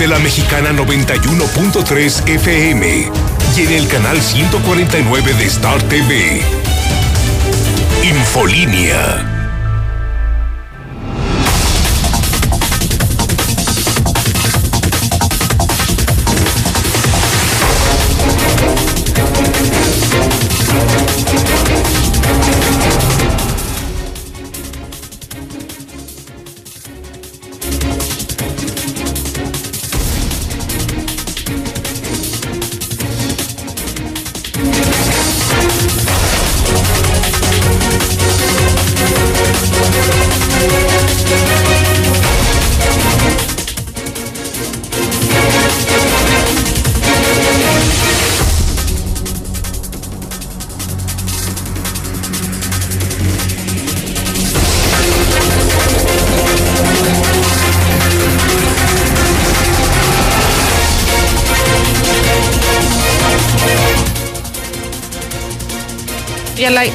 de la Mexicana 91.3 FM y en el canal 149 de Star TV. Infolínea い。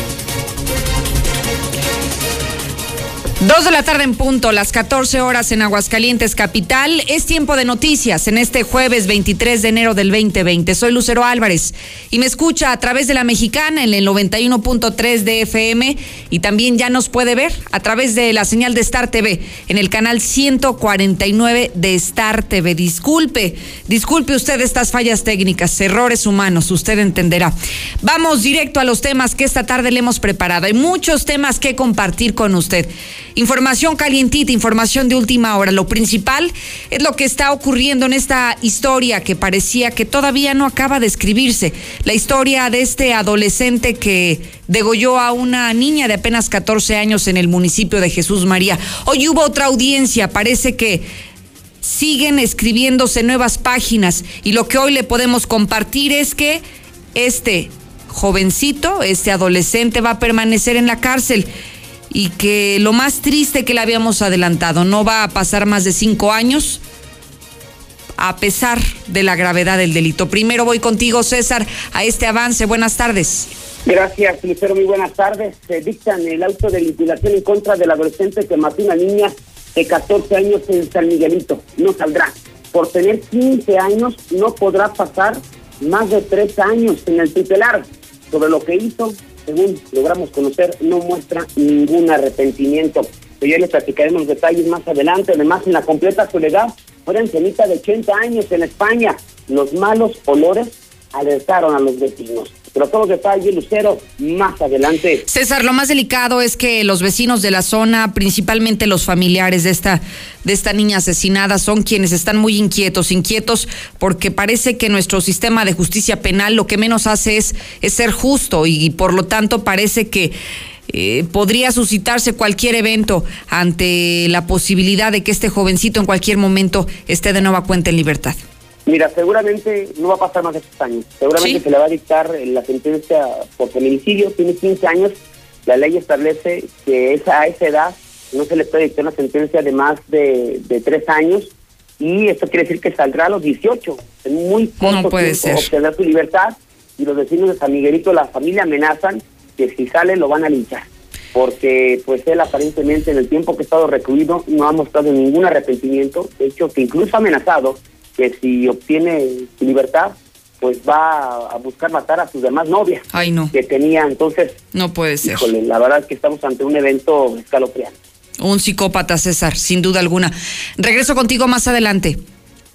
Dos de la tarde en punto, las 14 horas en Aguascalientes Capital. Es tiempo de noticias en este jueves 23 de enero del 2020. Soy Lucero Álvarez y me escucha a través de la mexicana en el 91.3 de FM y también ya nos puede ver a través de la señal de Star TV en el canal 149 de Star TV. Disculpe, disculpe usted estas fallas técnicas, errores humanos, usted entenderá. Vamos directo a los temas que esta tarde le hemos preparado. Hay muchos temas que compartir con usted. Información calientita, información de última hora. Lo principal es lo que está ocurriendo en esta historia que parecía que todavía no acaba de escribirse. La historia de este adolescente que degolló a una niña de apenas 14 años en el municipio de Jesús María. Hoy hubo otra audiencia, parece que siguen escribiéndose nuevas páginas y lo que hoy le podemos compartir es que este jovencito, este adolescente va a permanecer en la cárcel y que lo más triste que le habíamos adelantado, no va a pasar más de cinco años a pesar de la gravedad del delito. Primero voy contigo, César, a este avance. Buenas tardes. Gracias, Lucero. Muy buenas tardes. Se dictan el auto de vinculación en contra del adolescente que mató una niña de 14 años en San Miguelito. No saldrá. Por tener 15 años no podrá pasar más de tres años en el tutelar. Sobre lo que hizo, según logramos conocer, no muestra ningún arrepentimiento. Pero ya les platicaremos detalles más adelante. Además, en la completa soledad, fue ancianita de 80 años en España. Los malos olores alertaron a los vecinos. Pero todos los detalles, Lucero, más adelante. César, lo más delicado es que los vecinos de la zona, principalmente los familiares de esta, de esta niña asesinada, son quienes están muy inquietos, inquietos porque parece que nuestro sistema de justicia penal lo que menos hace es, es ser justo y, por lo tanto parece que eh, podría suscitarse cualquier evento ante la posibilidad de que este jovencito en cualquier momento esté de nueva cuenta en libertad. Mira, seguramente no va a pasar más de estos años. Seguramente se le va a dictar la sentencia por feminicidio. Tiene 15 años. La ley establece que a esa edad no se le puede dictar una sentencia de más de, de tres años. Y esto quiere decir que saldrá a los 18. En muy corto no puede tiempo obtener su libertad. Y los vecinos de San Miguelito, la familia amenazan que si sale lo van a linchar. Porque pues él aparentemente en el tiempo que ha estado recluido no ha mostrado ningún arrepentimiento. De hecho, que incluso ha amenazado que si obtiene libertad, pues va a buscar matar a sus demás novias Ay, no. que tenía. Entonces, no puede ser. Híjole, la verdad es que estamos ante un evento escalofriante. Un psicópata, César, sin duda alguna. Regreso contigo más adelante.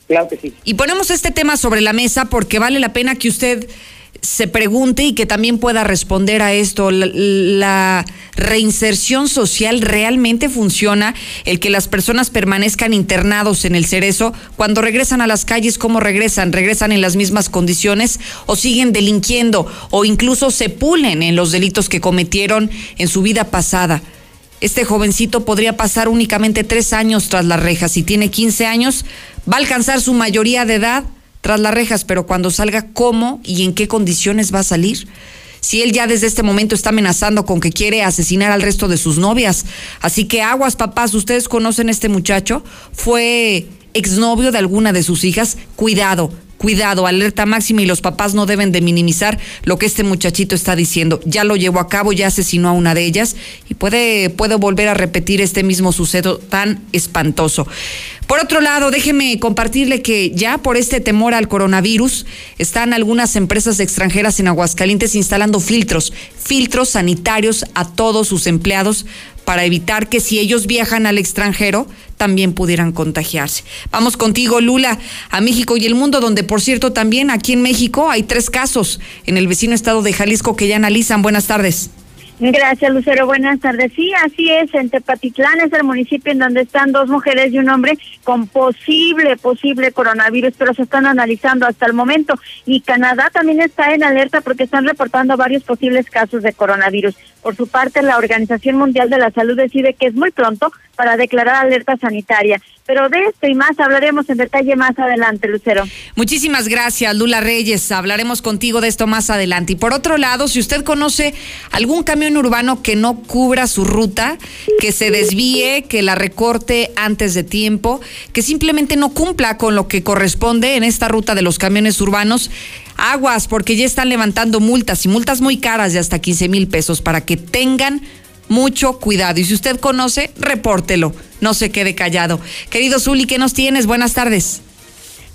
Claro que sí. Y ponemos este tema sobre la mesa porque vale la pena que usted se pregunte y que también pueda responder a esto. La, reinserción social realmente funciona, el que las personas permanezcan internados en el cerezo, cuando regresan a las calles, ¿cómo regresan? ¿Regresan en las mismas condiciones o siguen delinquiendo o incluso se pulen en los delitos que cometieron en su vida pasada? Este jovencito podría pasar únicamente tres años tras las rejas. Si tiene 15 años, va a alcanzar su mayoría de edad tras las rejas, pero cuando salga, ¿cómo y en qué condiciones va a salir? Si él ya desde este momento está amenazando con que quiere asesinar al resto de sus novias. Así que aguas, papás, ustedes conocen a este muchacho, fue exnovio de alguna de sus hijas. Cuidado, cuidado, alerta máxima y los papás no deben de minimizar lo que este muchachito está diciendo. Ya lo llevó a cabo, ya asesinó a una de ellas y puede, puede volver a repetir este mismo suceso tan espantoso. Por otro lado, déjeme compartirle que ya por este temor al coronavirus están algunas empresas extranjeras en Aguascalientes instalando filtros, filtros sanitarios a todos sus empleados para evitar que si ellos viajan al extranjero también pudieran contagiarse. Vamos contigo, Lula, a México y el mundo, donde por cierto también aquí en México hay tres casos en el vecino estado de Jalisco que ya analizan. Buenas tardes. Gracias, Lucero. Buenas tardes. Sí, así es. En Tepatitlán es el municipio en donde están dos mujeres y un hombre con posible, posible coronavirus, pero se están analizando hasta el momento. Y Canadá también está en alerta porque están reportando varios posibles casos de coronavirus. Por su parte, la Organización Mundial de la Salud decide que es muy pronto para declarar alerta sanitaria. Pero de esto y más hablaremos en detalle más adelante, Lucero. Muchísimas gracias, Lula Reyes. Hablaremos contigo de esto más adelante. Y por otro lado, si usted conoce algún camión urbano que no cubra su ruta, que se desvíe, que la recorte antes de tiempo, que simplemente no cumpla con lo que corresponde en esta ruta de los camiones urbanos, aguas, porque ya están levantando multas y multas muy caras de hasta 15 mil pesos para que tengan mucho cuidado. Y si usted conoce, repórtelo, no se quede callado. Querido Zuli, ¿qué nos tienes? Buenas tardes.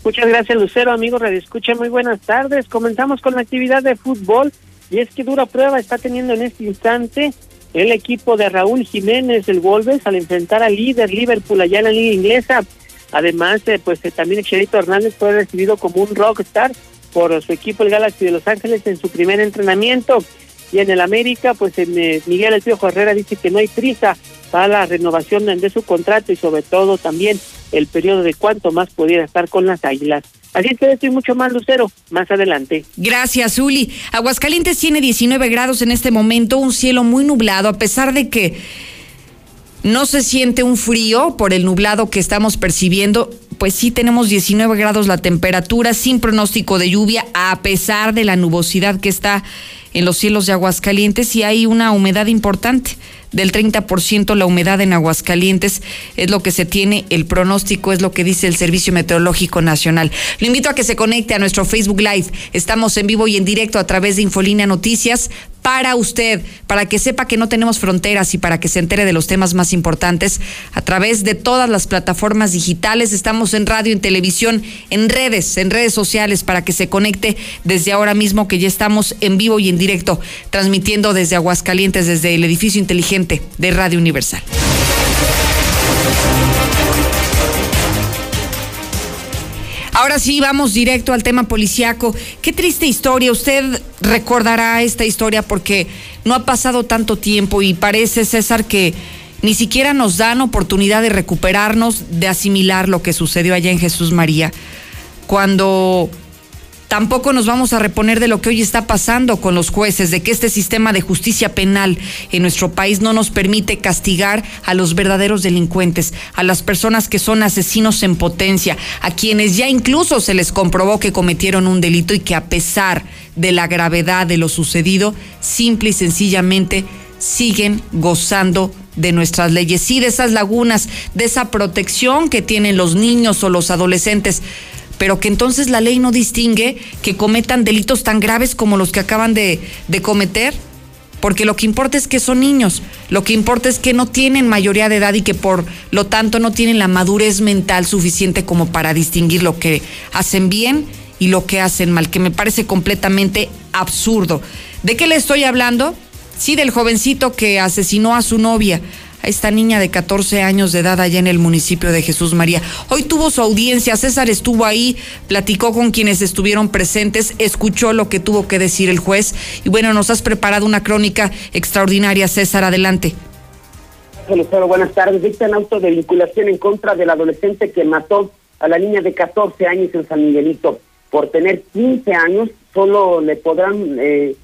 Muchas gracias, Lucero, amigo Radio muy buenas tardes. Comenzamos con la actividad de fútbol y es que dura prueba está teniendo en este instante el equipo de Raúl Jiménez del Wolves al enfrentar al líder Liverpool allá en la liga inglesa. Además, eh, pues eh, también Cherito Hernández fue recibido como un rockstar por su equipo el Galaxy de Los Ángeles en su primer entrenamiento. Y en el América, pues en, eh, Miguel El Piojo Herrera dice que no hay prisa para la renovación de su contrato y sobre todo también el periodo de cuánto más pudiera estar con las Águilas. Así es que estoy mucho más lucero más adelante. Gracias, Uli. Aguascalientes tiene 19 grados en este momento, un cielo muy nublado, a pesar de que no se siente un frío por el nublado que estamos percibiendo. Pues sí, tenemos 19 grados la temperatura, sin pronóstico de lluvia, a pesar de la nubosidad que está en los cielos de Aguascalientes y hay una humedad importante del 30% la humedad en Aguascalientes es lo que se tiene, el pronóstico es lo que dice el Servicio Meteorológico Nacional. Lo invito a que se conecte a nuestro Facebook Live. Estamos en vivo y en directo a través de Infolínea Noticias para usted, para que sepa que no tenemos fronteras y para que se entere de los temas más importantes a través de todas las plataformas digitales. Estamos en radio, en televisión, en redes, en redes sociales para que se conecte desde ahora mismo que ya estamos en vivo y en directo, transmitiendo desde Aguascalientes, desde el edificio inteligente de Radio Universal. Ahora sí, vamos directo al tema policiaco. Qué triste historia. Usted recordará esta historia porque no ha pasado tanto tiempo y parece, César, que ni siquiera nos dan oportunidad de recuperarnos, de asimilar lo que sucedió allá en Jesús María. Cuando Tampoco nos vamos a reponer de lo que hoy está pasando con los jueces, de que este sistema de justicia penal en nuestro país no nos permite castigar a los verdaderos delincuentes, a las personas que son asesinos en potencia, a quienes ya incluso se les comprobó que cometieron un delito y que a pesar de la gravedad de lo sucedido, simple y sencillamente siguen gozando de nuestras leyes, sí, de esas lagunas, de esa protección que tienen los niños o los adolescentes pero que entonces la ley no distingue que cometan delitos tan graves como los que acaban de, cometer, porque lo que importa es que son niños, lo que importa es que no tienen mayoría de edad y que por lo tanto no tienen la madurez mental suficiente como para distinguir lo que hacen bien y lo que hacen mal, que me parece completamente absurdo. ¿De qué le estoy hablando? Sí, del jovencito que asesinó a su novia esta niña de 14 años de edad allá en el municipio de Jesús María. Hoy tuvo su audiencia, César estuvo ahí, platicó con quienes estuvieron presentes, escuchó lo que tuvo que decir el juez y bueno, nos has preparado una crónica extraordinaria, César, adelante. buenas tardes. Dictan auto de vinculación en contra del adolescente que mató a la niña de 14 años en San Miguelito. Por tener 15 años, solo le podrán, eh,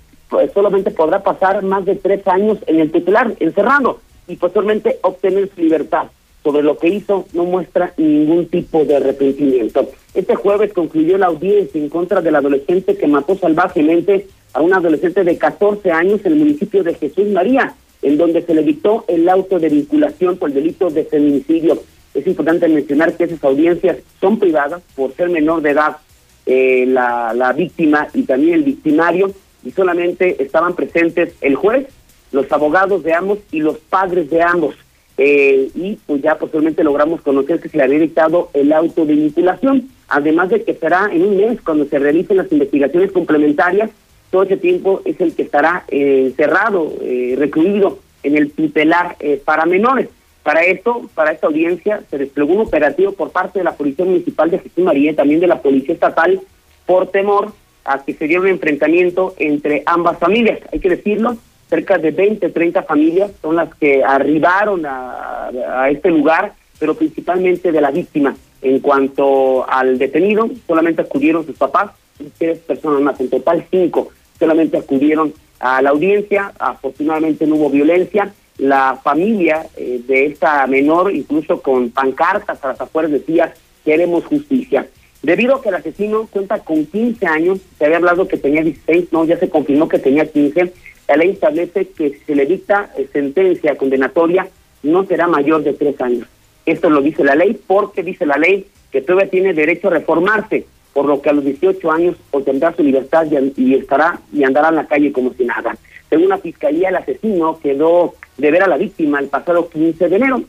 solamente podrá pasar más de tres años en el titular, encerrado y posteriormente obtener su libertad. Sobre lo que hizo no muestra ningún tipo de arrepentimiento. Este jueves concluyó la audiencia en contra del adolescente que mató salvajemente a un adolescente de 14 años en el municipio de Jesús María, en donde se le dictó el auto de vinculación por el delito de feminicidio. Es importante mencionar que esas audiencias son privadas por ser menor de edad. eh, la, la víctima y también el victimario, y solamente estaban presentes el juez, los abogados de ambos y los padres de ambos. Eh, y pues ya posteriormente logramos conocer que se le había dictado el auto de vinculación, además de que será en un mes cuando se realicen las investigaciones complementarias, todo ese tiempo es el que estará eh, encerrado, eh, recluido en el tutelar eh, para menores. Para esto, para esta audiencia, se desplegó un operativo por parte de la Policía Municipal de Jesús María y también de la Policía Estatal por temor a que se diera un enfrentamiento entre ambas familias. Hay que decirlo, cerca de 20, 30 familias son las que arribaron a, este lugar, pero principalmente de la víctima. En cuanto al detenido, solamente acudieron sus papás, tres personas más, en total cinco, solamente acudieron a la audiencia, afortunadamente no hubo violencia, la familia eh, de esta menor, incluso con pancartas a las afueras, decía, queremos justicia. Debido a que el asesino cuenta con 15 años, se había hablado que tenía 16, no, ya se confirmó que tenía 15, la ley establece que si se le dicta eh, sentencia condenatoria, no será mayor de tres años. Esto lo dice la ley porque dice la ley que todavía tiene derecho a reformarse, por lo que a los 18 años obtendrá su libertad y, estará y andará en la calle como si nada. Según la fiscalía, el asesino quedó de ver a la víctima el pasado 15 de enero.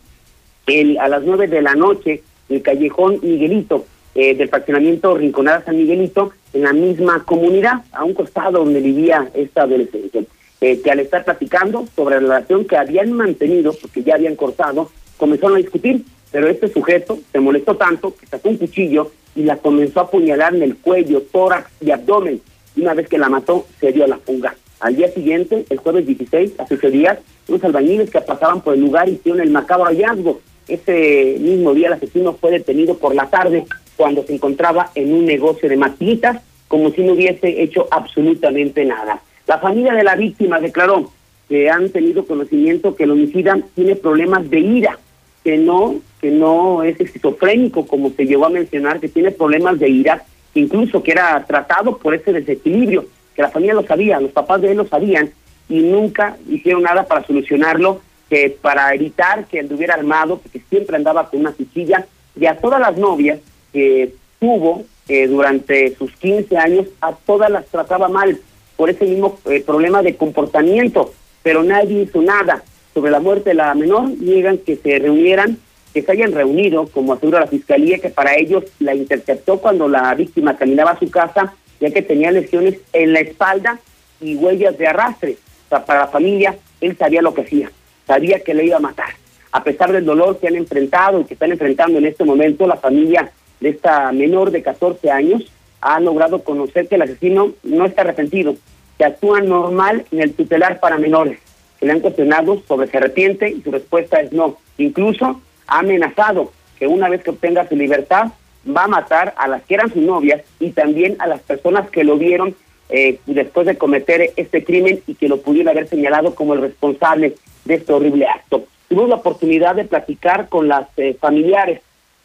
El, a las 9 de la noche, el callejón Miguelito eh, del fraccionamiento Rinconada San Miguelito, en la misma comunidad, a un costado donde vivía esta adolescente, eh, que al estar platicando sobre la relación que habían mantenido, porque ya habían cortado, comenzaron a discutir, pero este sujeto se molestó tanto que sacó un cuchillo y la comenzó a apuñalar en el cuello, tórax y abdomen. Una vez que la mató, se dio a la fuga. Al día siguiente, el jueves 16, hace ocho días, unos albañiles que pasaban por el lugar hicieron el macabro hallazgo. Ese mismo día el asesino fue detenido por la tarde cuando se encontraba en un negocio de maquinitas, como si no hubiese hecho absolutamente nada. La familia de la víctima declaró que han tenido conocimiento que el homicida tiene problemas de ira, que no, que no es esquizofrénico, como se llegó a mencionar, que tiene problemas de ira, incluso que era tratado por ese desequilibrio, que la familia lo sabía, los papás de él lo sabían, y nunca hicieron nada para solucionarlo, que para evitar que anduviera armado, porque siempre andaba con una cuchilla, y a todas las novias que tuvo eh, durante sus 15 años, a todas las trataba mal por ese mismo eh, problema de comportamiento, pero nadie hizo nada. Sobre la muerte de la menor, niegan que se reunieran, que se hayan reunido, como asegura la fiscalía, que para ellos la interceptó cuando la víctima caminaba a su casa, ya que tenía lesiones en la espalda y huellas de arrastre. O sea, para la familia, él sabía lo que hacía, sabía que le iba a matar. A pesar del dolor que han enfrentado y que están enfrentando en este momento, la familia de esta menor de 14 años ha logrado conocer que el asesino no está arrepentido, que actúa normal en el tutelar para menores. Se le han cuestionado sobre si arrepiente y su respuesta es no. Incluso ha amenazado que una vez que obtenga su libertad va a matar a las que eran sus novias y también a las personas que lo vieron eh, después de cometer este crimen y que lo pudieron haber señalado como el responsable de este horrible acto. Tuvimos la oportunidad de platicar con las eh, familiares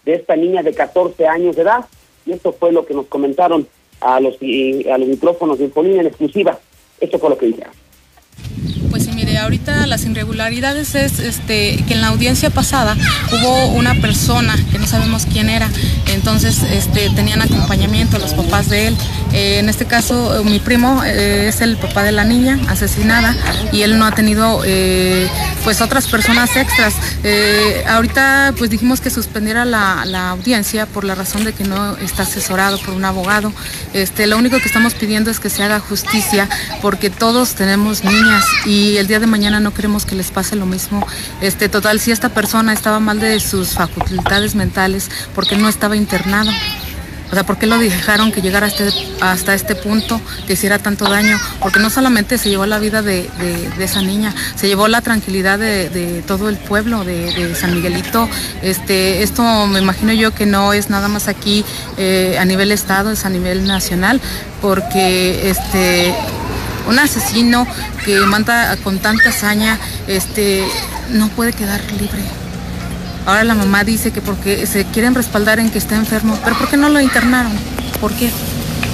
de esta niña de 14 años de edad y esto fue lo que nos comentaron a los, a los micrófonos de Infolínea en exclusiva. Esto fue lo que dijeron. Pues sí, mire, ahorita las irregularidades es este que en la audiencia pasada hubo una persona que no sabemos quién era, entonces este tenían acompañamiento los papás de él. Eh, en este caso, eh, mi primo eh, es el papá de la niña asesinada y él no ha tenido pues otras personas extras. Eh, ahorita pues dijimos que suspendiera la, la, audiencia por la razón de que no está asesorado por un abogado. Este, lo único que estamos pidiendo es que se haga justicia porque todos tenemos niñas y el día de mañana no queremos que les pase lo mismo. Este, total, si esta persona estaba mal de sus facultades mentales porque no estaba internado. O sea, ¿por qué lo dejaron que llegara hasta, hasta este punto, que hiciera tanto daño? Porque no solamente se llevó la vida de, esa niña, se llevó la tranquilidad de, de todo el pueblo de, San Miguelito. Este, esto me imagino yo que no es nada más aquí eh, a nivel estado, es a nivel nacional, porque este, un asesino que manda con tanta hazaña, este, no puede quedar libre. Ahora la mamá dice que porque se quieren respaldar en que está enfermo, pero ¿por qué no lo internaron? ¿Por qué?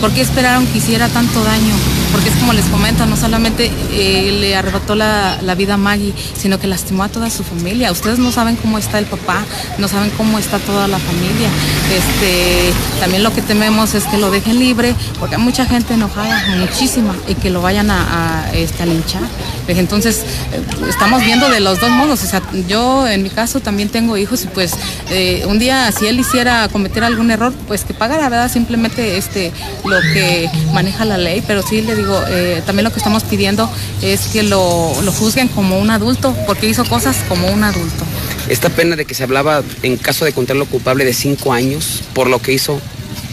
¿Por qué esperaron que hiciera tanto daño? Porque es como les comento, no solamente eh, le arrebató la, vida a Maggie, sino que lastimó a toda su familia. Ustedes no saben cómo está el papá, no saben cómo está toda la familia. Este, también lo que tememos es que lo dejen libre, porque hay mucha gente enojada, muchísima, y que lo vayan a, este, linchar. Entonces, eh, estamos viendo de los dos modos. O sea, yo en mi caso también tengo hijos y pues eh, un día si él hiciera cometer algún error, pues que pagara, ¿verdad? Simplemente este, lo que maneja la ley, pero sí le digo, eh, también lo que estamos pidiendo es que lo, lo juzguen como un adulto, porque hizo cosas como un adulto. Esta pena de que se hablaba en caso de encontrarlo culpable de cinco años por lo que hizo,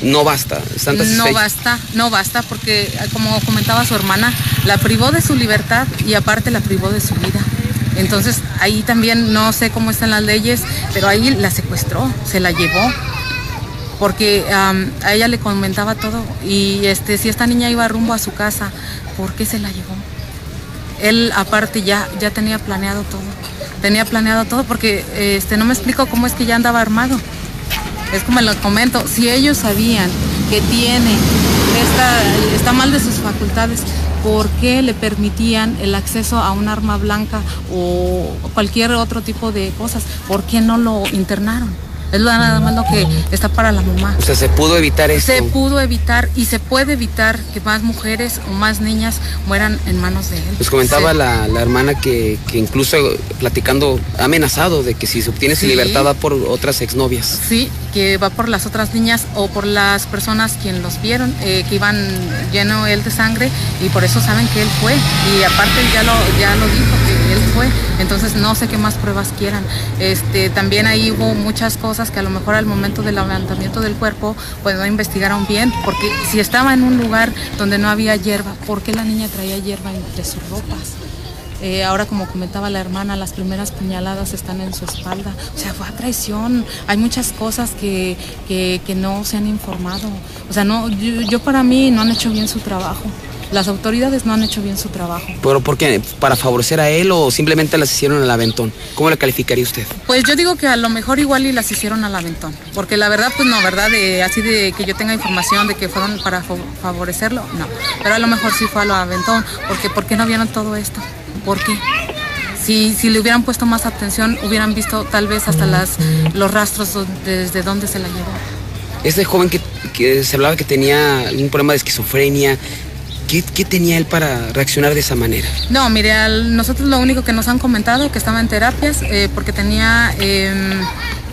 no basta. no basta, no basta, porque como comentaba su hermana, la privó de su libertad y aparte la privó de su vida. Entonces ahí también no sé cómo están las leyes, pero ahí la secuestró, se la llevó porque a ella le comentaba todo y este si esta niña iba rumbo a su casa, ¿por qué se la llevó? Él aparte ya ya tenía planeado todo. Tenía planeado todo porque este no me explico cómo es que ya andaba armado. Es como les comento, si ellos sabían que tiene esta, está mal de sus facultades, ¿por qué le permitían el acceso a un arma blanca o cualquier otro tipo de cosas? ¿Por qué no lo internaron? Es nada más lo que está para la mamá. O sea, se pudo evitar eso. Se pudo evitar y se puede evitar que más mujeres o más niñas mueran en manos de él. Pues comentaba la, hermana que, incluso platicando ha amenazado de que si se obtiene su libertad va por otras exnovias. Sí, que va por las otras niñas o por las personas quien los vieron, eh, que iban lleno él de sangre y por eso saben que él fue. Y aparte ya lo, ya lo dijo, que él fue. Entonces no sé qué más pruebas quieran. Este, también ahí hubo muchas cosas que a lo mejor al momento del levantamiento del cuerpo pues no investigaron bien, porque si estaba en un lugar donde no había hierba, ¿por qué la niña traía hierba entre sus ropas? Eh, ahora, como comentaba la hermana, las primeras puñaladas están en su espalda. O sea, fue a traición. Hay muchas cosas que, que, no se han informado. O sea, no, yo para mí no han hecho bien su trabajo las autoridades no han hecho bien su trabajo. ¿Pero por qué? ¿Para favorecer a él o simplemente las hicieron al aventón? ¿Cómo le calificaría usted? Pues yo digo que a lo mejor igual y las hicieron al aventón, porque la verdad, pues no, ¿verdad? De, así de que yo tenga información de que fueron para favorecerlo, no. Pero a lo mejor sí fue al aventón, porque ¿por qué no vieron todo esto? ¿Por qué? Si, si, le hubieran puesto más atención, hubieran visto tal vez hasta las, los rastros desde dónde se la llevó. Este joven que, que, se hablaba que tenía un problema de esquizofrenia, ¿Qué, tenía él para reaccionar de esa manera? No, mire, nosotros lo único que nos han comentado que estaba en terapias eh, porque tenía em,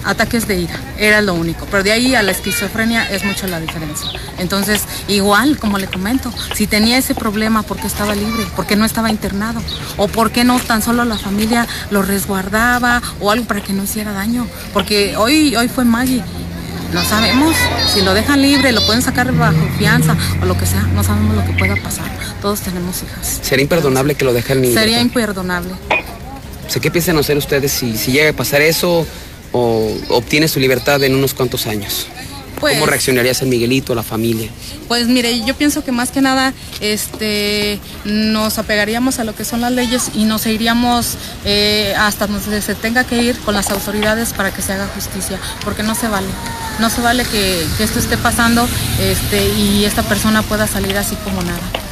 ataques de ira, era lo único. Pero de ahí a la esquizofrenia es mucho la diferencia. Entonces, igual, como le comento, si tenía ese problema, ¿por qué estaba libre? ¿Por qué no estaba internado? ¿O por qué no tan solo la familia lo resguardaba o algo para que no hiciera daño? Porque hoy, hoy fue Maggie no sabemos. Si lo dejan libre, lo pueden sacar bajo fianza o lo que sea, no sabemos lo que pueda pasar. Todos tenemos hijas. ¿Sería imperdonable que lo dejen libre? Sería imperdonable. sé ¿Qué piensan hacer ustedes si, si llega a pasar eso o obtiene su libertad en unos cuantos años? ¿Cómo pues reaccionaría San Miguelito, la familia? Pues mire, yo pienso que más que nada este, nos apegaríamos a lo que son las leyes y nos iríamos eh, hasta donde se tenga que ir con las autoridades para que se haga justicia, porque no se vale. No se vale que, esto esté pasando este, y esta persona pueda salir así como nada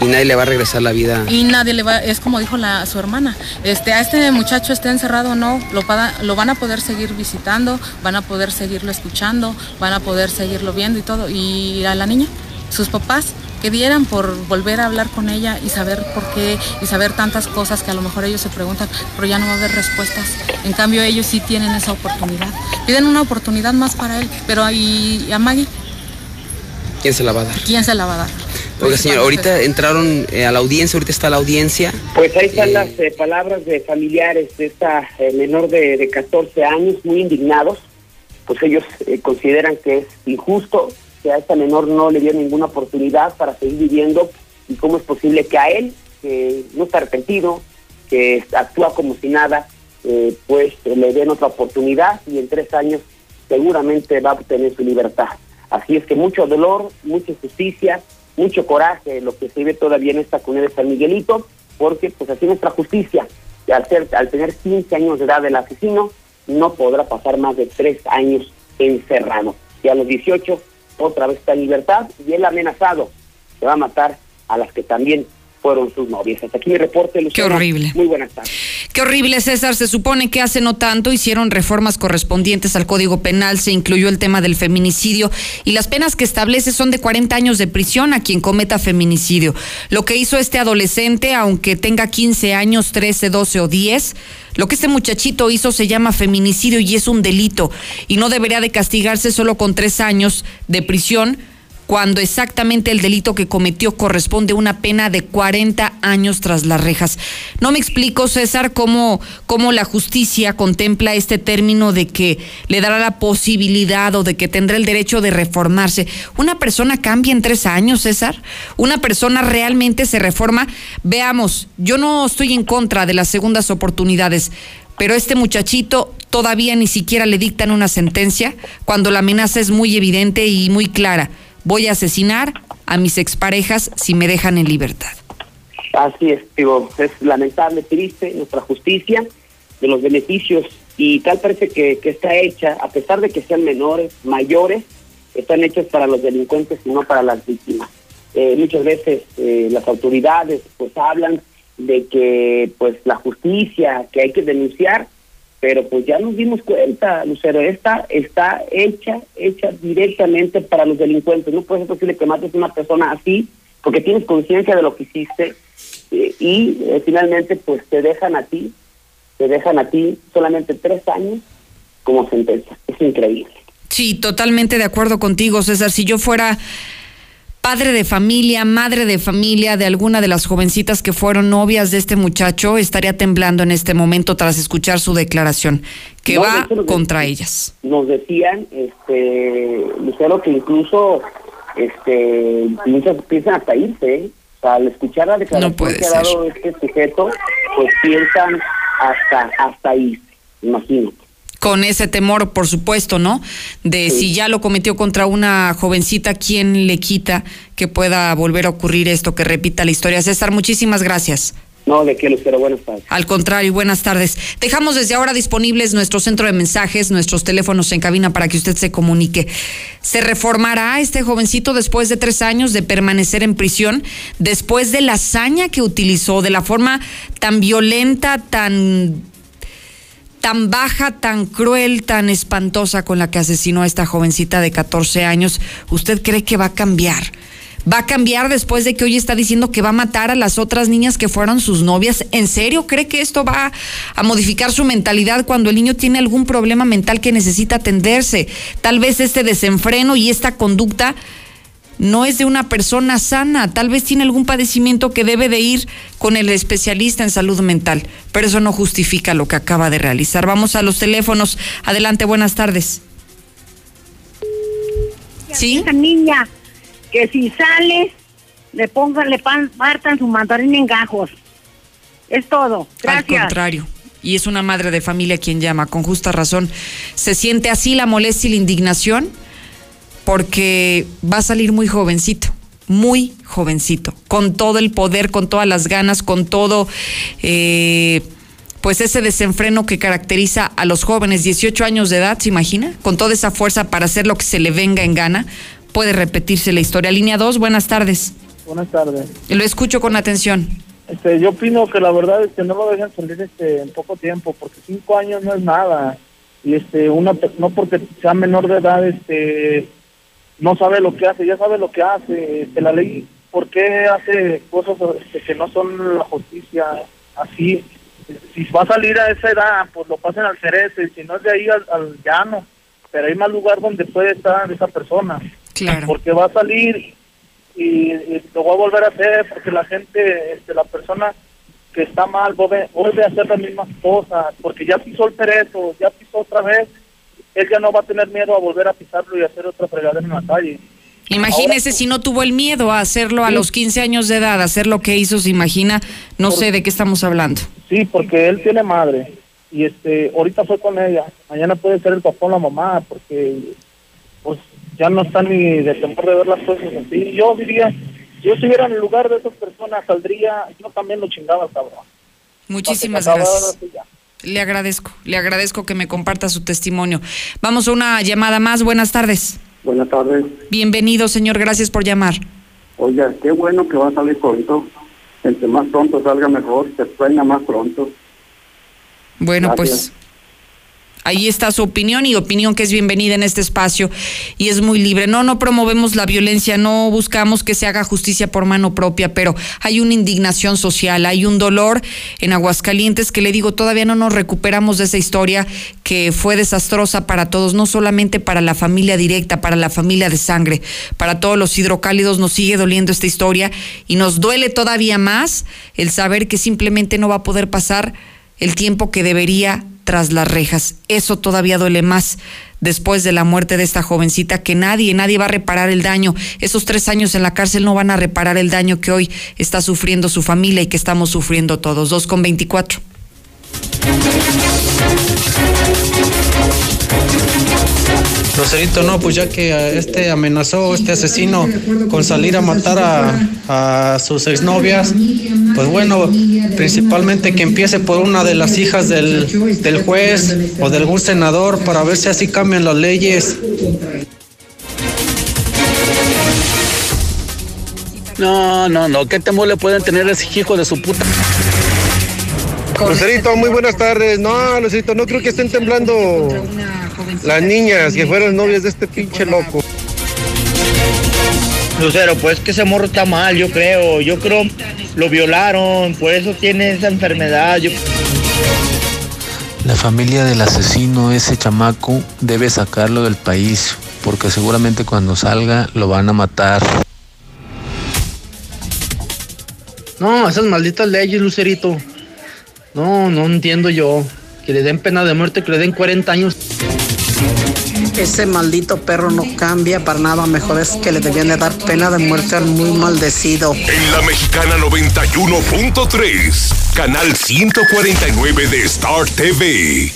y nadie le va a regresar la vida. Y nadie le va, es como dijo la, su hermana, este, a este muchacho esté encerrado o no, lo, lo van a poder seguir visitando, van a poder seguirlo escuchando, van a poder seguirlo viendo y todo. Y a la niña, sus papás, que dieran por volver a hablar con ella y saber por qué y saber tantas cosas que a lo mejor ellos se preguntan, pero ya no va a haber respuestas. En cambio ellos sí tienen esa oportunidad. Piden una oportunidad más para él, pero ahí a Maggie. ¿Quién se la va a dar? ¿Quién se la va a dar? Oiga, señor, ahorita entraron eh, a la audiencia, ahorita está la audiencia. Pues ahí están eh, las eh, palabras de familiares de esta menor de, de, 14 años, muy indignados, pues ellos consideran que es injusto que a esta menor no le dio ninguna oportunidad para seguir viviendo y cómo es posible que a él, que no está arrepentido, que actúa como si nada, pues le den otra oportunidad y en tres años seguramente va a obtener su libertad. Así es que mucho dolor, mucha injusticia, mucho coraje lo que se vive todavía en esta comunidad de San Miguelito, porque pues así nuestra justicia, al, ser, al tener 15 años de edad del asesino, no podrá pasar más de tres años encerrado. Y a los 18 otra vez está en libertad y él amenazado, se va a matar a las que también fueron sus novias. Hasta aquí mi reporte, Lucero. Qué horrible. Muy buenas tardes. Qué horrible, César. Se supone que hace no tanto hicieron reformas correspondientes al Código Penal, se incluyó el tema del feminicidio y las penas que establece son de 40 años de prisión a quien cometa feminicidio. Lo que hizo este adolescente, aunque tenga 15 años, 13, 12 o 10, lo que este muchachito hizo se llama feminicidio y es un delito y no debería de castigarse solo con tres años de prisión cuando exactamente el delito que cometió corresponde a una pena de 40 años tras las rejas. No me explico, César, cómo, cómo la justicia contempla este término de que le dará la posibilidad o de que tendrá el derecho de reformarse. ¿Una persona cambia en tres años, César? ¿Una persona realmente se reforma? Veamos, yo no estoy en contra de las segundas oportunidades, pero este muchachito todavía ni siquiera le dictan una sentencia cuando la amenaza es muy evidente y muy clara voy a asesinar a mis exparejas si me dejan en libertad. Así es, digo, es lamentable, triste nuestra justicia de los beneficios y tal parece que, está hecha, a pesar de que sean menores, mayores, están hechos para los delincuentes y no para las víctimas. Eh, muchas veces eh, las autoridades pues hablan de que pues la justicia que hay que denunciar pero pues ya nos dimos cuenta, Lucero, esta está hecha, hecha directamente para los delincuentes. No puede ser posible que mates a una persona así, porque tienes conciencia de lo que hiciste, eh, y eh, finalmente pues te dejan a ti, te dejan a ti solamente tres años como sentencia. Es increíble. Sí, totalmente de acuerdo contigo, César. Si yo fuera padre de familia, madre de familia de alguna de las jovencitas que fueron novias de este muchacho, estaría temblando en este momento tras escuchar su declaración, que va contra ellas. Nos decían, este, Lucero, que incluso este, muchas piensan hasta irse, ¿eh? al escuchar la declaración que ha dado este sujeto, pues piensan hasta, hasta irse, imagínate con ese temor, por supuesto, ¿no? De si ya lo cometió contra una jovencita, ¿quién le quita que pueda volver a ocurrir esto, que repita la historia? César, muchísimas gracias. No, de qué, Lucero, buenas tardes. Al contrario, buenas tardes. Dejamos desde ahora disponibles nuestro centro de mensajes, nuestros teléfonos en cabina para que usted se comunique. ¿Se reformará este jovencito después de tres años de permanecer en prisión? Después de la hazaña que utilizó, de la forma tan violenta, tan tan baja, tan cruel, tan espantosa con la que asesinó a esta jovencita de 14 años, ¿usted cree que va a cambiar? ¿Va a cambiar después de que hoy está diciendo que va a matar a las otras niñas que fueron sus novias? ¿En serio cree que esto va a modificar su mentalidad cuando el niño tiene algún problema mental que necesita atenderse? Tal vez este desenfreno y esta conducta no es de una persona sana, tal vez tiene algún padecimiento que debe de ir con el especialista en salud mental, pero eso no justifica lo que acaba de realizar. Vamos a los teléfonos. Adelante, buenas tardes. ¿Sí? Esa niña que si sale le pongan, le partan su mandarín en gajos. Es todo. Gracias. Al contrario. Y es una madre de familia quien llama, con justa razón. ¿Se siente así la molestia y la indignación? Porque va a salir muy jovencito, muy jovencito, con todo el poder, con todas las ganas, con todo... Eh, pues ese desenfreno que caracteriza a los jóvenes, 18 años de edad, ¿se imagina? Con toda esa fuerza para hacer lo que se le venga en gana, puede repetirse la historia. Línea 2, buenas tardes. Buenas tardes. Lo escucho con atención. Este, yo opino que la verdad es que no lo dejen salir este, en poco tiempo, porque cinco años no es nada. Y este, una, no porque sea menor de edad, este, no sabe lo que hace, ya sabe lo que hace, este, la ley, ¿por qué hace cosas este, que no son la justicia así? Si va a salir a esa edad, pues lo pasen al cerece, si no es de ahí al, llano, pero hay más lugar donde puede estar esa persona. Claro. Porque va a salir y, lo va a volver a hacer, porque la gente, este, la persona que está mal vuelve, vuelve a hacer las mismas cosas, porque ya pisó el cerezo, ya pisó otra vez él ya no va a tener miedo a volver a pisarlo y hacer otra fregadera en la calle. Imagínese si no tuvo el miedo a hacerlo a los 15 años de edad, hacer lo que hizo, se imagina, no sé de qué estamos hablando. Sí, porque él tiene madre y este ahorita fue con ella, mañana puede ser el papá o la mamá, porque pues ya no está ni de temor de ver las cosas así. Yo diría, si yo estuviera en el lugar de esas personas, saldría, yo también lo chingaba al cabrón. Muchísimas gracias. Le agradezco, le agradezco que me comparta su testimonio. Vamos a una llamada más. Buenas tardes. Buenas tardes. Bienvenido, señor. Gracias por llamar. Oiga, qué bueno que va a salir pronto. Entre más pronto salga mejor, se sueña más pronto. Bueno, pues Ahí está su opinión y opinión que es bienvenida en este espacio y es muy libre. No, no promovemos la violencia, no buscamos que se haga justicia por mano propia, pero hay una indignación social, hay un dolor en Aguascalientes que le digo, todavía no nos recuperamos de esa historia que fue desastrosa para todos, no solamente para la familia directa, para la familia de sangre, para todos los hidrocálidos nos sigue doliendo esta historia y nos duele todavía más el saber que simplemente no va a poder pasar el tiempo que debería tras las rejas. Eso todavía duele más después de la muerte de esta jovencita, que nadie, nadie va a reparar el daño. Esos tres años en la cárcel no van a reparar el daño que hoy está sufriendo su familia y que estamos sufriendo todos. Dos con veinticuatro. Lucerito, no, pues ya que este amenazó, este asesino, con salir a matar a, a, sus exnovias, pues bueno, principalmente que empiece por una de las hijas del, del juez o de algún senador para ver si así cambian las leyes. No, no, no, ¿qué temor le pueden tener a ese hijo de su puta? Lucerito, muy buenas tardes. No, Lucerito, no creo que estén temblando las niñas que fueron novias de este pinche loco. Lucero, pues que ese morro está mal, yo creo. Yo creo lo violaron, por eso tiene esa enfermedad. La familia del asesino, ese chamaco, debe sacarlo del país, porque seguramente cuando salga lo van a matar. No, esas malditas leyes, Lucerito. No, no entiendo yo. Que le den pena de muerte, que le den 40 años. Ese maldito perro no cambia para nada. Mejor es que le debían de dar pena de muerte al muy maldecido. En la mexicana 91.3, canal 149 de Star TV.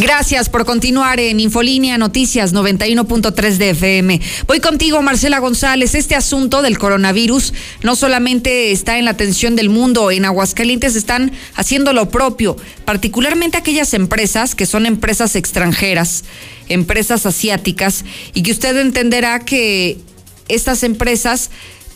Gracias por continuar en Infolínea Noticias 91.3 de FM. Voy contigo, Marcela González. Este asunto del coronavirus no solamente está en la atención del mundo, en Aguascalientes están haciendo lo propio, particularmente aquellas empresas que son empresas extranjeras, empresas asiáticas, y que usted entenderá que estas empresas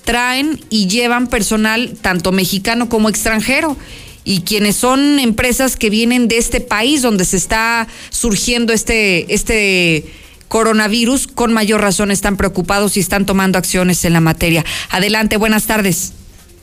traen y llevan personal tanto mexicano como extranjero y quienes son empresas que vienen de este país donde se está surgiendo este, este coronavirus, con mayor razón están preocupados y están tomando acciones en la materia. Adelante, buenas tardes.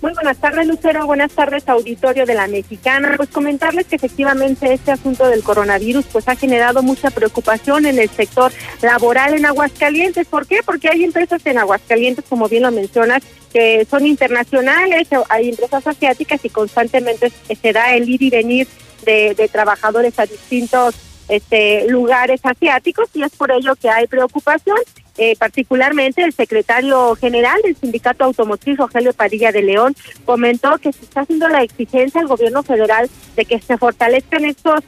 Muy buenas tardes, Lucero. Buenas tardes, auditorio de la Mexicana. Pues comentarles que efectivamente este asunto del coronavirus pues ha generado mucha preocupación en el sector laboral en Aguascalientes. ¿Por qué? Porque hay empresas en Aguascalientes, como bien lo mencionas, que son internacionales, hay empresas asiáticas y constantemente se da el ir y venir de, trabajadores a distintos este, lugares asiáticos y es por ello que hay preocupación. Eh, particularmente el secretario general del Sindicato Automotriz, Rogelio Padilla de León, comentó que se está haciendo la exigencia al gobierno federal de que se fortalezcan estos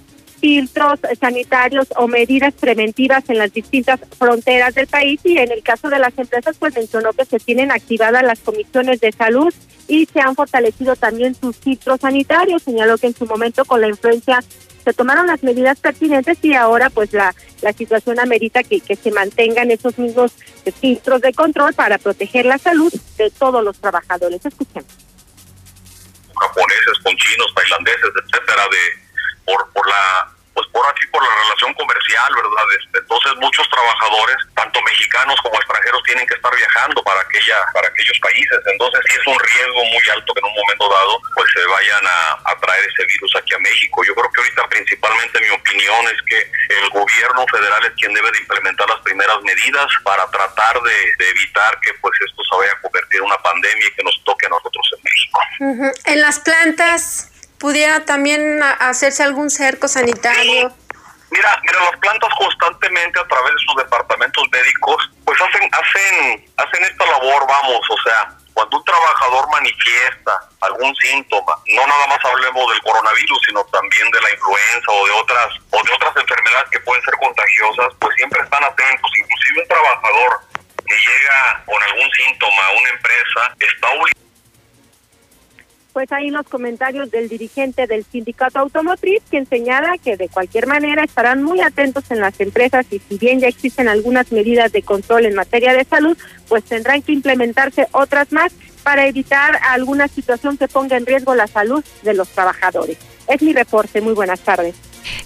filtros sanitarios o medidas preventivas en las distintas fronteras del país y en el caso de las empresas pues mencionó que se tienen activadas las comisiones de salud y se han fortalecido también sus filtros sanitarios. Señaló que en su momento con la influencia se tomaron las medidas pertinentes y ahora pues la, la situación amerita que, que se mantengan esos mismos filtros de control para proteger la salud de todos los trabajadores. Escuchemos. Japoneses con chinos, tailandeses, etcétera, de por, por la pues por aquí por la relación comercial, ¿verdad? Este, entonces muchos trabajadores, tanto mexicanos como extranjeros, tienen que estar viajando para aquella, para aquellos países. Entonces sí es un riesgo muy alto que en un momento dado pues se vayan a, traer ese virus aquí a México. Yo creo que ahorita principalmente mi opinión es que el gobierno federal es quien debe de implementar las primeras medidas para tratar de, evitar que pues esto se vaya a convertir en una pandemia y que nos toque a nosotros en México. En las plantas pudiera también hacerse algún cerco sanitario. Mira, mira, las plantas constantemente a través de sus departamentos médicos, pues hacen, hacen, hacen esta labor, vamos, o sea, cuando un trabajador manifiesta algún síntoma, no nada más hablemos del coronavirus, sino también de la influenza o de otras o de otras enfermedades que pueden ser contagiosas, pues siempre están atentos. Inclusive un trabajador que llega con algún síntoma a una empresa está obligado pues ahí los comentarios del dirigente del sindicato automotriz, quien señala que de cualquier manera estarán muy atentos en las empresas y si bien ya existen algunas medidas de control en materia de salud, pues tendrán que implementarse otras más para evitar alguna situación que ponga en riesgo la salud de los trabajadores. Es mi reporte. Muy buenas tardes.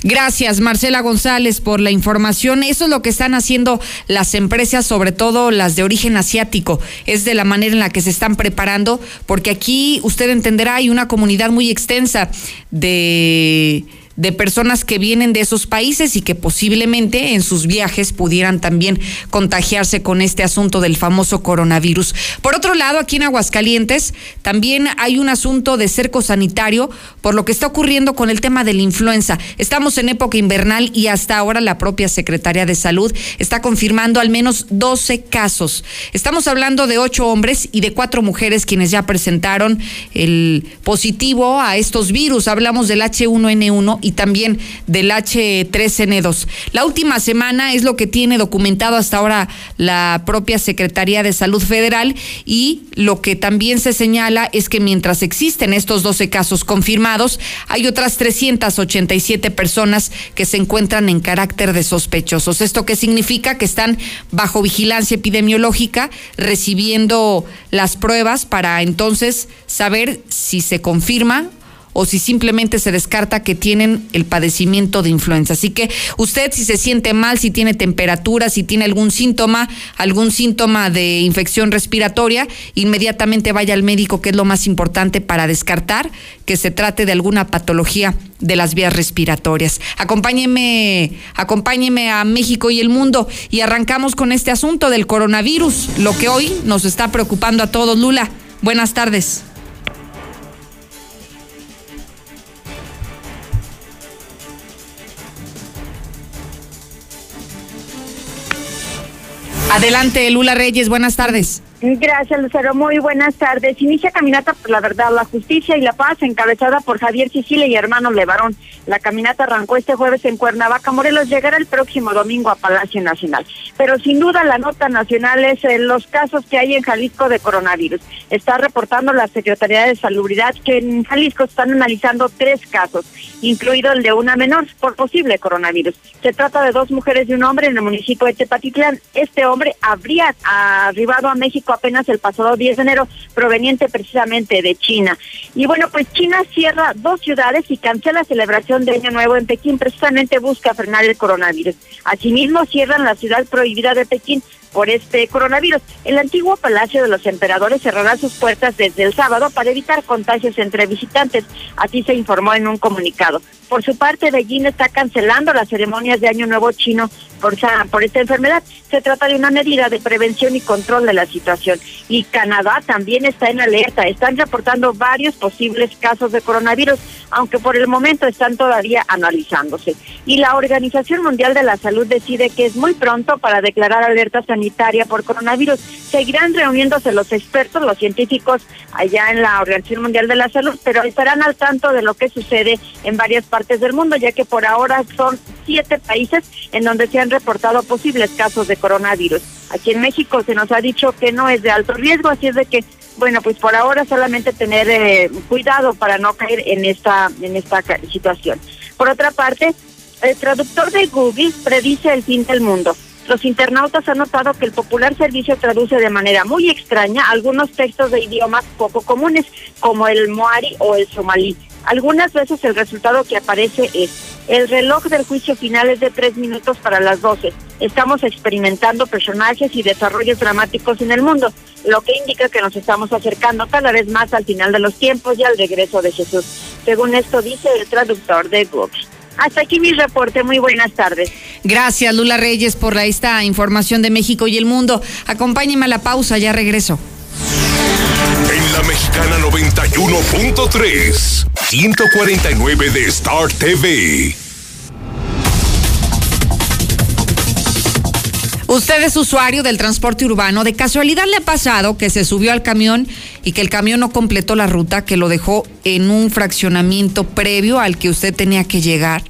Gracias, Marcela González, por la información. Eso es lo que están haciendo las empresas, sobre todo las de origen asiático. Es de la manera en la que se están preparando, porque aquí usted entenderá, hay una comunidad muy extensa de de personas que vienen de esos países y que posiblemente en sus viajes pudieran también contagiarse con este asunto del famoso coronavirus. Por otro lado, aquí en Aguascalientes también hay un asunto de cerco sanitario por lo que está ocurriendo con el tema de la influenza. Estamos en época invernal y hasta ahora la propia Secretaría de Salud está confirmando al menos 12 casos. Estamos hablando de ocho hombres y de cuatro mujeres quienes ya presentaron el positivo a estos virus. Hablamos del H1N1 y también del H3N2. La última semana es lo que tiene documentado hasta ahora la propia Secretaría de Salud Federal y lo que también se señala es que mientras existen estos 12 casos confirmados, hay otras 387 personas que se encuentran en carácter de sospechosos. ¿Esto qué significa? Que están bajo vigilancia epidemiológica, recibiendo las pruebas para entonces saber si se confirma o si simplemente se descarta que tienen el padecimiento de influenza. Así que usted si se siente mal, si tiene temperatura, si tiene algún síntoma, algún síntoma de infección respiratoria, inmediatamente vaya al médico, que es lo más importante para descartar que se trate de alguna patología de las vías respiratorias. Acompáñeme, acompáñeme a México y el mundo y arrancamos con este asunto del coronavirus, lo que hoy nos está preocupando a todos. Lula, buenas tardes. Adelante, Lula Reyes, buenas tardes. Gracias, Lucero. Muy buenas tardes. Inicia caminata por la verdad, la justicia y la paz, encabezada por Javier Sicilia y hermano Levarón. La caminata arrancó este jueves en Cuernavaca, Morelos, llegará el próximo domingo a Palacio Nacional. Pero sin duda la nota nacional es eh, los casos que hay en Jalisco de coronavirus. Está reportando la Secretaría de Salubridad que en Jalisco están analizando tres casos, incluido el de una menor por posible coronavirus. Se trata de dos mujeres y un hombre en el municipio de Tepatitlán. Este hombre habría arribado a México apenas el pasado 10 de enero, proveniente precisamente de China. Y bueno, pues China cierra dos ciudades y cancela la celebración de Año Nuevo en Pekín, precisamente busca frenar el coronavirus. Asimismo, cierran la ciudad prohibida de Pekín por este coronavirus. El antiguo Palacio de los Emperadores cerrará sus puertas desde el sábado para evitar contagios entre visitantes, así se informó en un comunicado. Por su parte, Beijing está cancelando las ceremonias de Año Nuevo chino por, por esta enfermedad. Se trata de una medida de prevención y control de la situación. Y Canadá también está en alerta. Están reportando varios posibles casos de coronavirus, aunque por el momento están todavía analizándose. Y la Organización Mundial de la Salud decide que es muy pronto para declarar alerta sanitaria por coronavirus. Seguirán reuniéndose los expertos, los científicos allá en la Organización Mundial de la Salud, pero estarán al tanto de lo que sucede en varias partes del mundo, ya que por ahora son siete países en donde se han reportado posibles casos de coronavirus. Aquí en México se nos ha dicho que no es de alto riesgo, así es de que, bueno, pues por ahora solamente tener eh, cuidado para no caer en esta, en esta situación. Por otra parte, el traductor de Google predice el fin del mundo. Los internautas han notado que el popular servicio traduce de manera muy extraña algunos textos de idiomas poco comunes, como el moari o el somalí. Algunas veces el resultado que aparece es, el reloj del juicio final es de tres minutos para las doce. Estamos experimentando personajes y desarrollos dramáticos en el mundo, lo que indica que nos estamos acercando cada vez más al final de los tiempos y al regreso de Jesús. Según esto dice el traductor de Google. Hasta aquí mi reporte. Muy buenas tardes. Gracias, Lula Reyes, por esta información de México y el mundo. Acompáñeme a la pausa, ya regreso. En la mexicana 91.3, 149 de Star TV. Usted es usuario del transporte urbano. ¿De casualidad le ha pasado que se subió al camión y que el camión no completó la ruta, que lo dejó en un fraccionamiento previo al que usted tenía que llegar?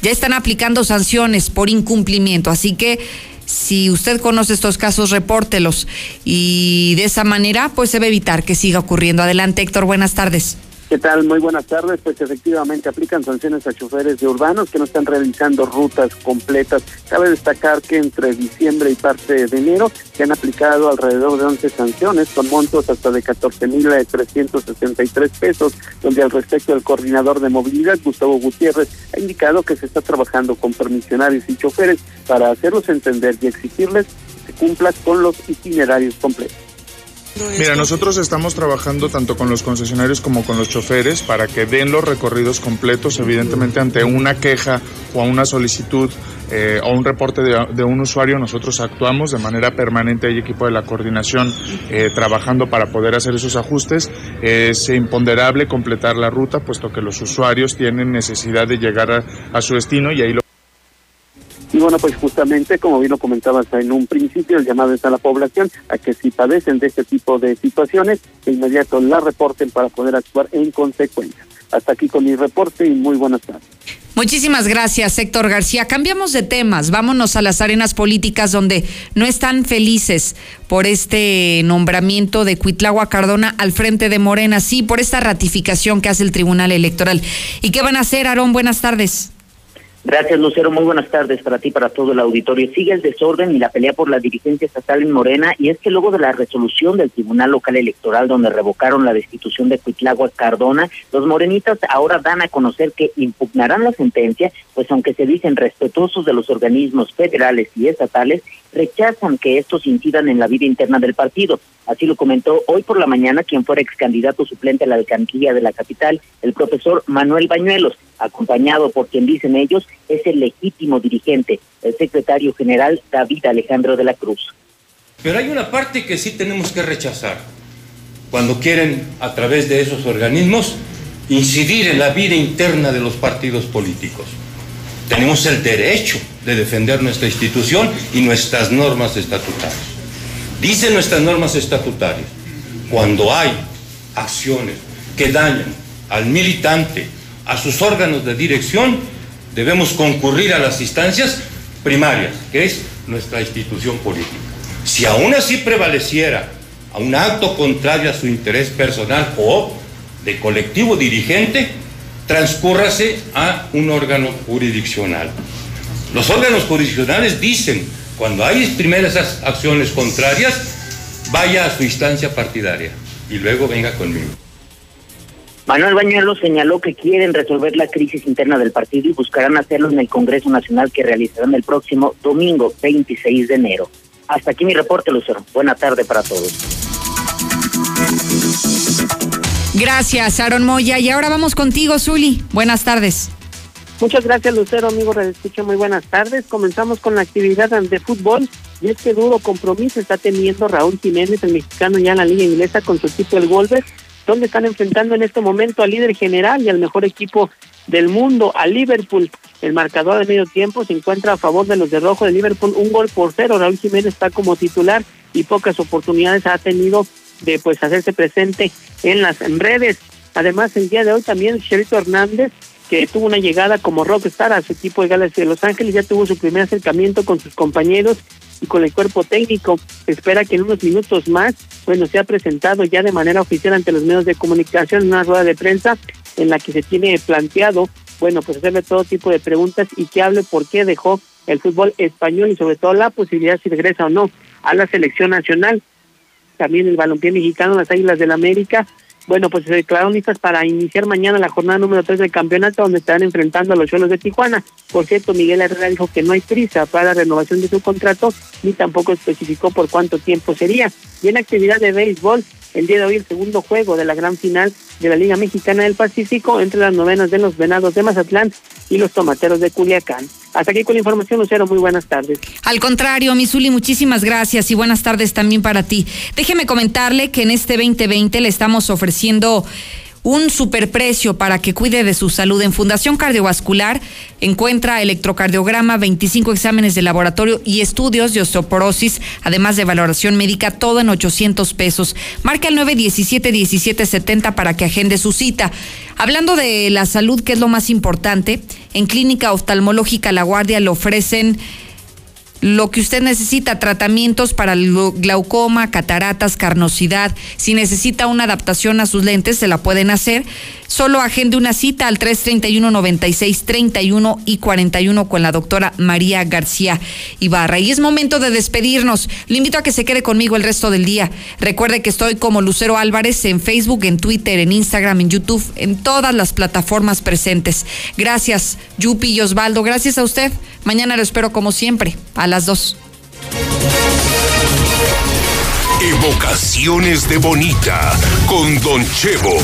Ya están aplicando sanciones por incumplimiento, así que si usted conoce estos casos, repórtelos y de esa manera pues se va a evitar que siga ocurriendo. Adelante, Héctor, buenas tardes. ¿Qué tal? Muy buenas tardes. Pues efectivamente aplican sanciones a choferes de urbanos que no están realizando rutas completas. Cabe destacar que entre diciembre y parte de enero se han aplicado alrededor de 11 sanciones con montos hasta de 14.363 pesos, donde al respecto el coordinador de movilidad, Gustavo Gutiérrez, ha indicado que se está trabajando con permisionarios y choferes para hacerlos entender y exigirles que cumplan con los itinerarios completos. Mira, nosotros estamos trabajando tanto con los concesionarios como con los choferes para que den los recorridos completos, evidentemente ante una queja o a una solicitud eh, o un reporte de, un usuario, nosotros actuamos de manera permanente, hay equipo de la coordinación eh, trabajando para poder hacer esos ajustes. Es imponderable completar la ruta, puesto que los usuarios tienen necesidad de llegar a, a su destino y ahí lo y bueno, pues justamente, como bien lo comentabas en un principio, el llamado es a la población a que si padecen de este tipo de situaciones, de inmediato la reporten para poder actuar en consecuencia. Hasta aquí con mi reporte y muy buenas tardes. Muchísimas gracias, Héctor García. Cambiamos de temas, vámonos a las arenas políticas donde no están felices por este nombramiento de Cuitlagua Cardona al frente de Morena, sí, por esta ratificación que hace el Tribunal Electoral. ¿Y qué van a hacer, Aarón? Buenas tardes. Gracias, Lucero. Muy buenas tardes para ti, para todo el auditorio. Sigue el desorden y la pelea por la dirigencia estatal en Morena, y es que luego de la resolución del Tribunal Local Electoral, donde revocaron la destitución de Cuitlagua Cardona, los morenitas ahora dan a conocer que impugnarán la sentencia, pues aunque se dicen respetuosos de los organismos federales y estatales, rechazan que estos incidan en la vida interna del partido. Así lo comentó hoy por la mañana quien fuera ex candidato suplente a la alcaldía de la capital, el profesor Manuel Bañuelos, acompañado por quien dicen ellos es el legítimo dirigente, el secretario general David Alejandro de la Cruz. Pero hay una parte que sí tenemos que rechazar, cuando quieren a través de esos organismos incidir en la vida interna de los partidos políticos. Tenemos el derecho de defender nuestra institución y nuestras normas estatutarias. Dicen nuestras normas estatutarias, cuando hay acciones que dañan al militante, a sus órganos de dirección, debemos concurrir a las instancias primarias, que es nuestra institución política. Si aún así prevaleciera a un acto contrario a su interés personal o de colectivo dirigente, transcúrrase a un órgano jurisdiccional. Los órganos jurisdiccionales dicen, cuando hay primeras acciones contrarias, vaya a su instancia partidaria y luego venga conmigo. Manuel Bañuelos señaló que quieren resolver la crisis interna del partido y buscarán hacerlo en el Congreso Nacional que realizarán el próximo domingo 26 de enero. Hasta aquí mi reporte, Lucero. Buena tarde para todos. Gracias, Aaron Moya. Y ahora vamos contigo, Zuli. Buenas tardes. Muchas gracias, Lucero, amigo Escucha, Muy buenas tardes. Comenzamos con la actividad de fútbol. Y es que duro compromiso está teniendo Raúl Jiménez, el mexicano, ya en la liga inglesa con su equipo el Wolves, donde están enfrentando en este momento al líder general y al mejor equipo del mundo, a Liverpool. El marcador de medio tiempo se encuentra a favor de los de rojo de Liverpool, un gol por cero. Raúl Jiménez está como titular y pocas oportunidades ha tenido de pues hacerse presente en las redes. Además, el día de hoy también Cherito Hernández, que tuvo una llegada como rockstar a su equipo de Galaxy de Los Ángeles, ya tuvo su primer acercamiento con sus compañeros y con el cuerpo técnico. espera que en unos minutos más, bueno, sea presentado ya de manera oficial ante los medios de comunicación en una rueda de prensa en la que se tiene planteado, bueno, pues hacerle todo tipo de preguntas y que hable por qué dejó el fútbol español y sobre todo la posibilidad si regresa o no a la selección nacional también el balompié mexicano, las Águilas del América. Bueno, pues se declararon listas para iniciar mañana la jornada número 3 del campeonato, donde estarán enfrentando a los Cholos de Tijuana. Por cierto, Miguel Herrera dijo que no hay prisa para la renovación de su contrato, ni tampoco especificó por cuánto tiempo sería. Y en actividad de béisbol, el día de hoy el segundo juego de la gran final de la Liga Mexicana del Pacífico entre las novenas de los Venados de Mazatlán y los Tomateros de Culiacán. Hasta aquí con la información, Lucero. Muy buenas tardes. Al contrario, Misuli, muchísimas gracias y buenas tardes también para ti. Déjeme comentarle que en este 2020 le estamos ofreciendo un superprecio para que cuide de su salud. En Fundación Cardiovascular encuentra electrocardiograma, 25 exámenes de laboratorio y estudios de osteoporosis, además de valoración médica, todo en 800 pesos. Marca el 917-1770 para que agende su cita. Hablando de la salud, que es lo más importante, en Clínica Oftalmológica La Guardia le ofrecen lo que usted necesita, tratamientos para glaucoma, cataratas, carnosidad. Si necesita una adaptación a sus lentes, se la pueden hacer. Solo agende una cita al 331 96 31 y 41 con la doctora María García Ibarra. Y es momento de despedirnos. Le invito a que se quede conmigo el resto del día. Recuerde que estoy como Lucero Álvarez en Facebook, en Twitter, en Instagram, en YouTube, en todas las plataformas presentes. Gracias, Yupi y Osvaldo. Gracias a usted. Mañana lo espero como siempre, a las dos. Evocaciones de Bonita con Don Chevo.